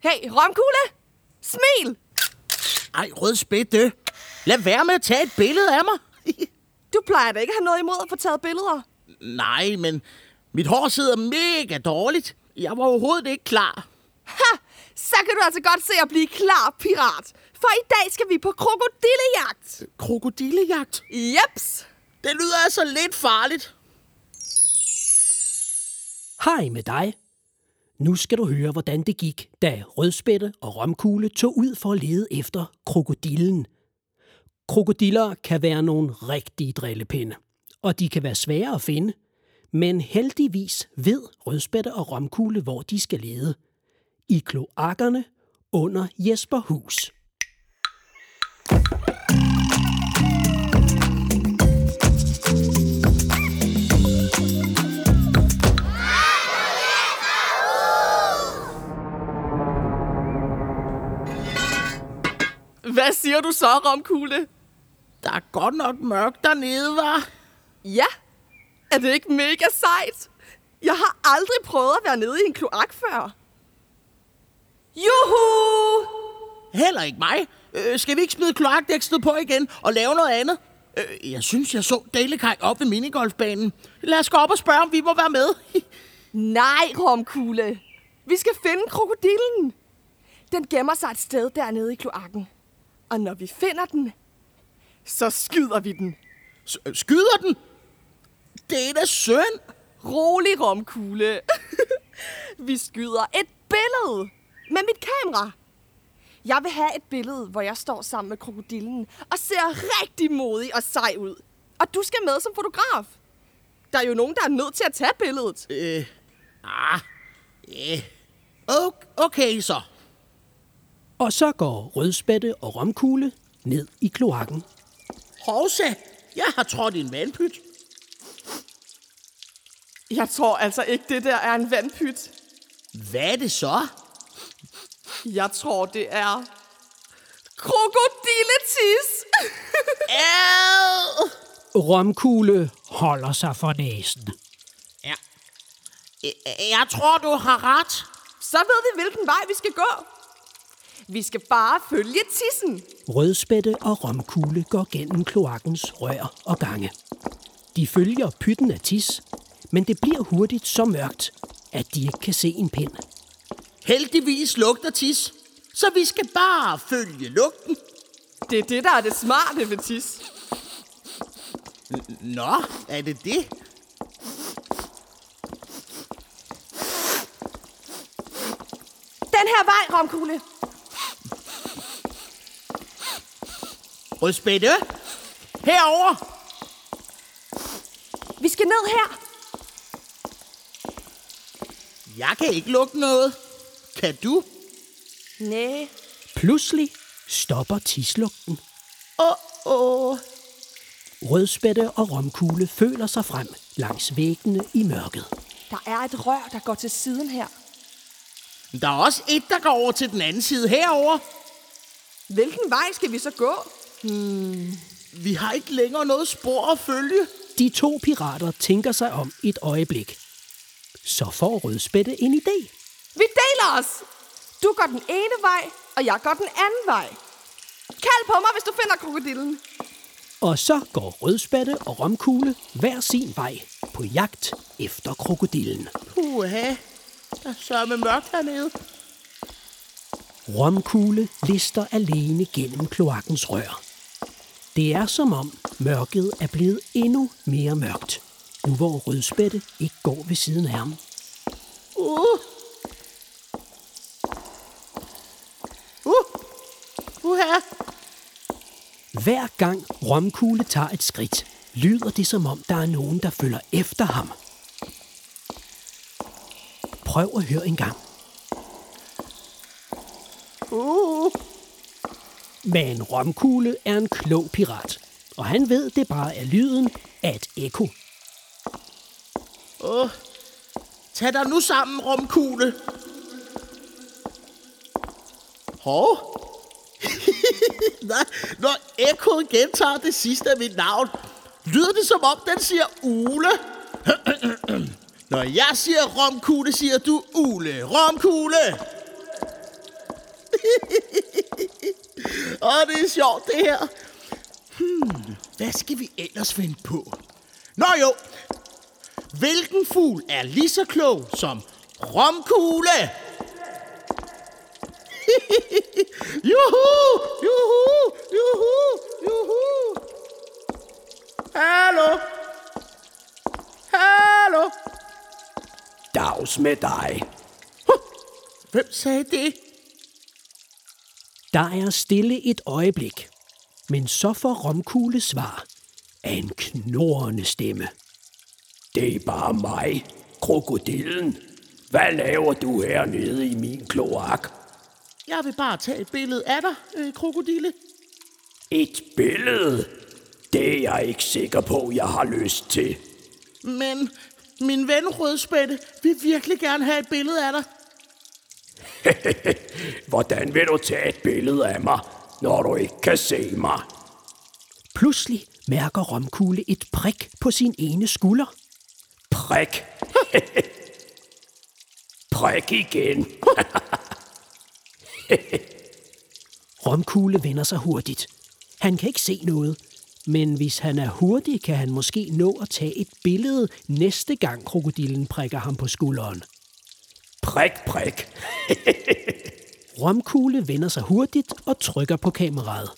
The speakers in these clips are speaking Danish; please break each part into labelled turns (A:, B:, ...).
A: Hey, romkugle! Smil!
B: Ej, rød spætte. Lad være med at tage et billede af mig.
A: Du plejer da ikke at have noget imod at få taget billeder.
B: Nej, men mit hår sidder mega dårligt. Jeg var overhovedet ikke klar.
A: Ha! Så kan du altså godt se at blive klar, pirat. For i dag skal vi på krokodillejagt.
B: Krokodillejagt?
A: Jeps!
B: Det lyder altså lidt farligt.
C: Hej med dig. Nu skal du høre, hvordan det gik, da Rødspætte og Romkugle tog ud for at lede efter krokodillen. Krokodiller kan være nogle rigtige drillepinde, og de kan være svære at finde. Men heldigvis ved Rødspætte og Romkugle, hvor de skal lede. I kloakkerne under Jesperhus.
A: Hvad siger du så, romkugle?
B: Der er godt nok mørkt dernede, var.
A: Ja, er det ikke mega sejt? Jeg har aldrig prøvet at være nede i en kloak før. Juhu!
B: Heller ikke mig. Øh, skal vi ikke smide kloakdækslet på igen og lave noget andet? Øh, jeg synes, jeg så Dalekaj op ved minigolfbanen. Lad os gå op og spørge, om vi må være med.
A: Nej, romkugle. Vi skal finde krokodillen. Den gemmer sig et sted dernede i kloakken. Og når vi finder den, så skyder vi den.
B: S- skyder den? Det er da synd.
A: Rolig, romkugle. vi skyder et billede med mit kamera. Jeg vil have et billede, hvor jeg står sammen med krokodillen og ser rigtig modig og sej ud. Og du skal med som fotograf. Der er jo nogen, der er nødt til at tage billedet.
B: Øh, ah, øh. Okay, okay så.
C: Og så går Rødspætte og Romkugle ned i kloakken.
B: Hovsa, jeg har trådt i en vandpyt.
A: Jeg tror altså ikke, det der er en vandpyt.
B: Hvad er det så?
A: Jeg tror, det er krokodilletis.
B: Ad!
C: Romkugle holder sig for næsen.
B: Ja. Jeg, jeg tror, du har ret.
A: Så ved vi, hvilken vej vi skal gå. Vi skal bare følge tissen.
C: Rødspætte og Romkugle går gennem kloakkens rør og gange. De følger pytten af tis, men det bliver hurtigt så mørkt, at de ikke kan se en pind.
B: Heldigvis lugter tis, så vi skal bare følge lugten.
A: Det er det, der er det smarte ved tis.
B: Nå, er det det?
A: Den her vej, romkugle.
B: Rødspætte, herover.
A: Vi skal ned her.
B: Jeg kan ikke lugte noget. Kan du?
A: Næh.
C: Pludselig stopper tislugten.
B: Åh, oh, oh.
C: Rødspætte og Romkugle føler sig frem langs væggene i mørket.
A: Der er et rør, der går til siden her.
B: Der er også et, der går over til den anden side herover.
A: Hvilken vej skal vi så gå?
B: Vi har ikke længere noget spor at følge.
C: De to pirater tænker sig om et øjeblik. Så får Rødspætte en idé.
A: Vi deler os. Du går den ene vej, og jeg går den anden vej. Kald på mig, hvis du finder krokodillen.
C: Og så går Rødspætte og Romkugle hver sin vej på jagt efter krokodillen.
B: Puha, der er sørme mørkt hernede.
C: Romkugle lister alene gennem kloakkens rør. Det er som om mørket er blevet endnu mere mørkt, nu hvor Rødspætte ikke går ved siden af ham.
B: Uh. Uh. Uha.
C: Hver gang Romkugle tager et skridt, lyder det som om, der er nogen, der følger efter ham. Prøv at høre en gang.
B: Uh.
C: Men Romkugle er en klog pirat, og han ved, det bare er lyden af et ekko.
B: Åh, Tag dig nu sammen, romkugle. Hov. Nej, når ekkoet gentager det sidste af mit navn, lyder det som om, den siger Ule. Når jeg siger romkugle, siger du Ule. Romkugle. Åh, det er sjovt, det her. Hmm, hvad skal vi ellers finde på? Nå jo, hvilken fugl er lige så klog som romkugle? juhu, juhu, juhu, juhu. Hallo? Hallo?
C: Dags med dig.
B: Hvem sagde det?
C: Der er stille et øjeblik, men så får Romkugle svar af en knorrende stemme. Det er bare mig, krokodillen. Hvad laver du hernede i min kloak?
B: Jeg vil bare tage et billede af dig, øh, krokodille.
C: Et billede? Det er jeg ikke sikker på, jeg har lyst til.
B: Men min ven Rødspætte vil virkelig gerne have et billede af dig.
C: Hvordan vil du tage et billede af mig, når du ikke kan se mig? Pludselig mærker Romkugle et prik på sin ene skulder. Prik? prik igen. Romkugle vender sig hurtigt. Han kan ikke se noget, men hvis han er hurtig, kan han måske nå at tage et billede næste gang krokodillen prikker ham på skulderen. Prik, prik. Romkugle vender sig hurtigt og trykker på kameraet.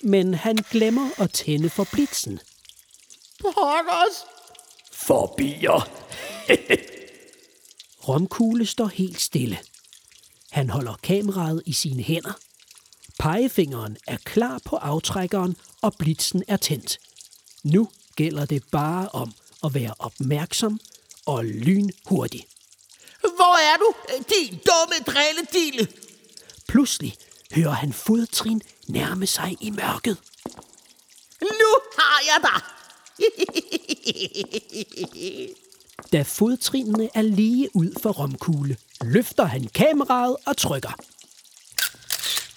C: Men han glemmer at tænde for blitzen.
B: Pokkers!
C: Forbier. Romkugle står helt stille. Han holder kameraet i sine hænder. Pegefingeren er klar på aftrækkeren, og blitzen er tændt. Nu gælder det bare om at være opmærksom og lynhurtig.
B: Hvor er du, din dumme drilledille?
C: Pludselig hører han fodtrin nærme sig i mørket.
B: Nu har jeg dig!
C: Da fodtrinene er lige ud for romkugle, løfter han kameraet og trykker.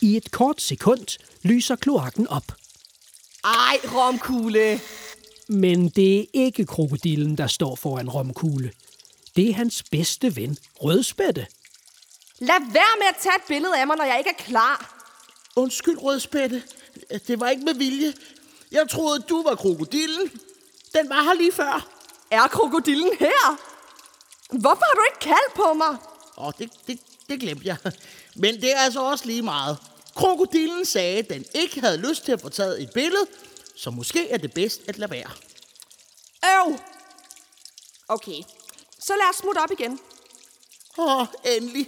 C: I et kort sekund lyser kloakken op.
A: Ej, romkugle.
C: Men det er ikke krokodillen, der står foran romkugle. Det er hans bedste ven, Rødspætte.
A: Lad være med at tage et billede af mig, når jeg ikke er klar.
B: Undskyld, Rødspætte. Det var ikke med vilje. Jeg troede, du var krokodillen. Den var her lige før.
A: Er krokodillen her? Hvorfor har du ikke kaldt på mig?
B: Åh, oh, det, det, det glemte jeg. Men det er altså også lige meget. Krokodillen sagde, at den ikke havde lyst til at få taget et billede, så måske er det bedst at lade være.
A: Øv! Okay, så lad os smutte op igen.
B: Åh, oh, endelig.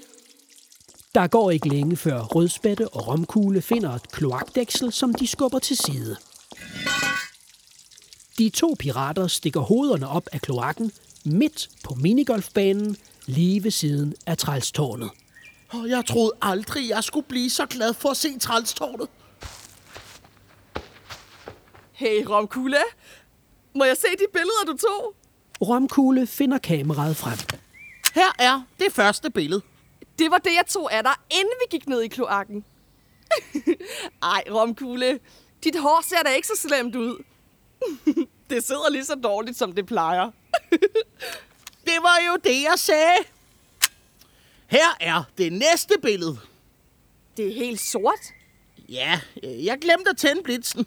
C: Der går ikke længe før Rødspætte og Romkugle finder et kloakdæksel, som de skubber til side. De to pirater stikker hovederne op af kloakken midt på minigolfbanen lige ved siden af trælstårnet.
B: Oh, jeg troede aldrig, jeg skulle blive så glad for at se trælstårnet.
A: Hey, romkugle. Må jeg se de billeder, du tog?
C: Romkugle finder kameraet frem.
B: Her er det første billede.
A: Det var det, jeg tog af dig, inden vi gik ned i kloakken. Ej, romkugle. Dit hår ser da ikke så slemt ud. det sidder lige så dårligt, som det plejer.
B: det var jo det, jeg sagde. Her er det næste billede.
A: Det er helt sort.
B: Ja, jeg glemte at tænde blitzen.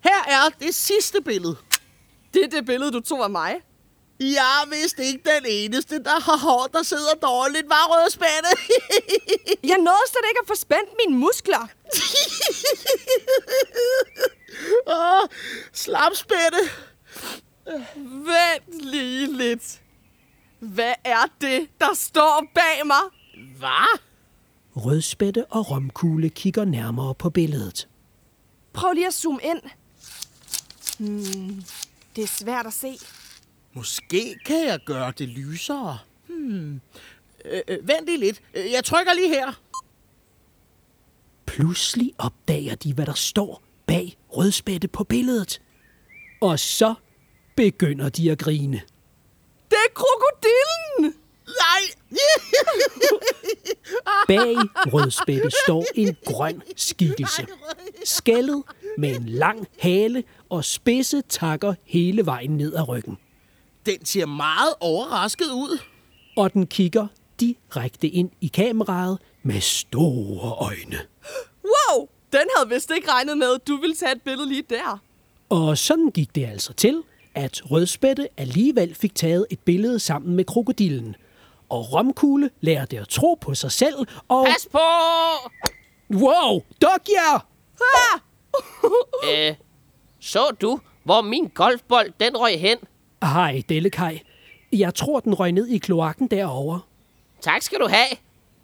B: Her er det sidste billede.
A: Det er det billede, du tog af mig.
B: Jeg er vist ikke den eneste, der har hår, der sidder dårligt, var rødspænde.
A: jeg nåede slet ikke at få spændt mine muskler.
B: Åh, slapspætte.
A: Vent lige lidt. Hvad er det, der står bag mig?
B: Hvad?
C: Rødspætte og Romkugle kigger nærmere på billedet.
A: Prøv lige at zoome ind. Hmm, det er svært at se.
B: Måske kan jeg gøre det lysere. Hmm. Øh, øh, vent lige lidt. Jeg trykker lige her.
C: Pludselig opdager de, hvad der står bag rødspætte på billedet. Og så begynder de at grine.
A: Det er krokodillen!
B: Nej!
C: Bag rødspætte står en grøn skikkelse. Skaldet med en lang hale og spidse takker hele vejen ned ad ryggen.
B: Den ser meget overrasket ud.
C: Og den kigger direkte ind i kameraet med store øjne.
A: Wow, den havde vist ikke regnet med, at du ville tage et billede lige der.
C: Og sådan gik det altså til, at Rødspætte alligevel fik taget et billede sammen med krokodillen. Og Romkugle lærte at tro på sig selv, og...
D: Pas på!
C: Wow, Dogja!
A: Ah!
D: Øh, så du, hvor min golfbold den røg hen?
C: Hej, Dellekaj. Jeg tror, den røg ned i kloakken derovre.
D: Tak skal du have.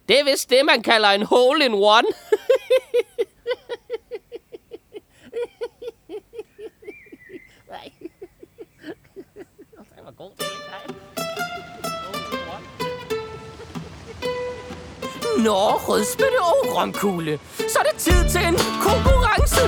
D: Det er vist det, man kalder en hole in one. Nej. Den var god, den Kai. Nå, rødspætte og romkugle. Så er det tid til en konkurrence.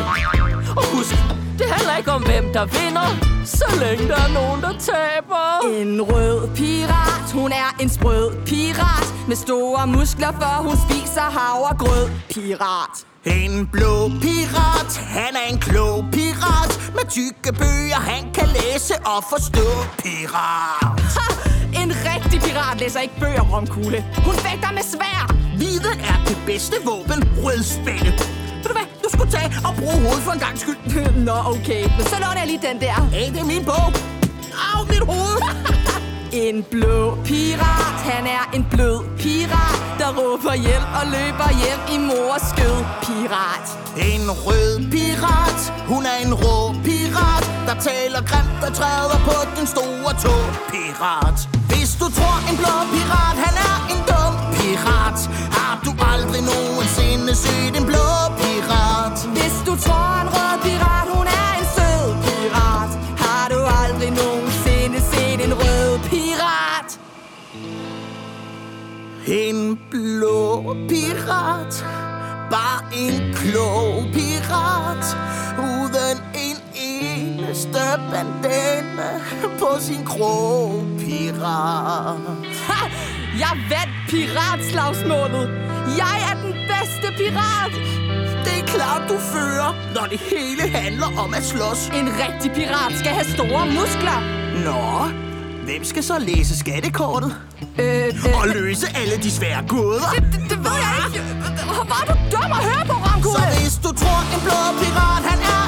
D: Og husk, det handler ikke om, hvem der vinder, så længe der er nogen, der taber.
A: En rød pirat, hun er en sprød pirat. Med store muskler, for hun spiser havregrød Pirat.
B: En blå pirat, han er en klog pirat. Med tykke bøger, han kan læse og forstå pirat.
A: Ha! En rigtig pirat læser ikke bøger, romkugle. Hun fægter med svær.
B: Viden er det bedste våben, rødspætte. Ved du hvad, skulle tage og bruge hovedet for en gang skyld.
A: Nå, okay, men så låner jeg lige den der.
B: Hey, det er min bog. Au, mit hoved.
A: En blå pirat, han er en blød pirat Der råber hjælp og løber hjem i mors skød. Pirat.
B: En rød pirat, hun er en rå pirat Der taler grimt og træder på den store tog Pirat. Hvis du tror en blå pirat, han er en dum pirat. Har du aldrig nogensinde set en blå pirat
A: pirat.
B: Bare en klog pirat. Uden en eneste bandane På sin krog pirat.
A: Ha! Jeg vandt piratslagsmålet. Jeg er den bedste pirat.
B: Det er klart du fører Når det hele handler om at slås.
A: En rigtig pirat skal have store muskler.
B: Nå, hvem skal så læse skattekortet?
A: Øh, øh,
B: Og løse alle de svære gåder?
A: det, det ved jeg ikke Hvor var du dum at høre på,
B: Så
A: Ramkugle?
B: hvis du tror en blå pirat, han er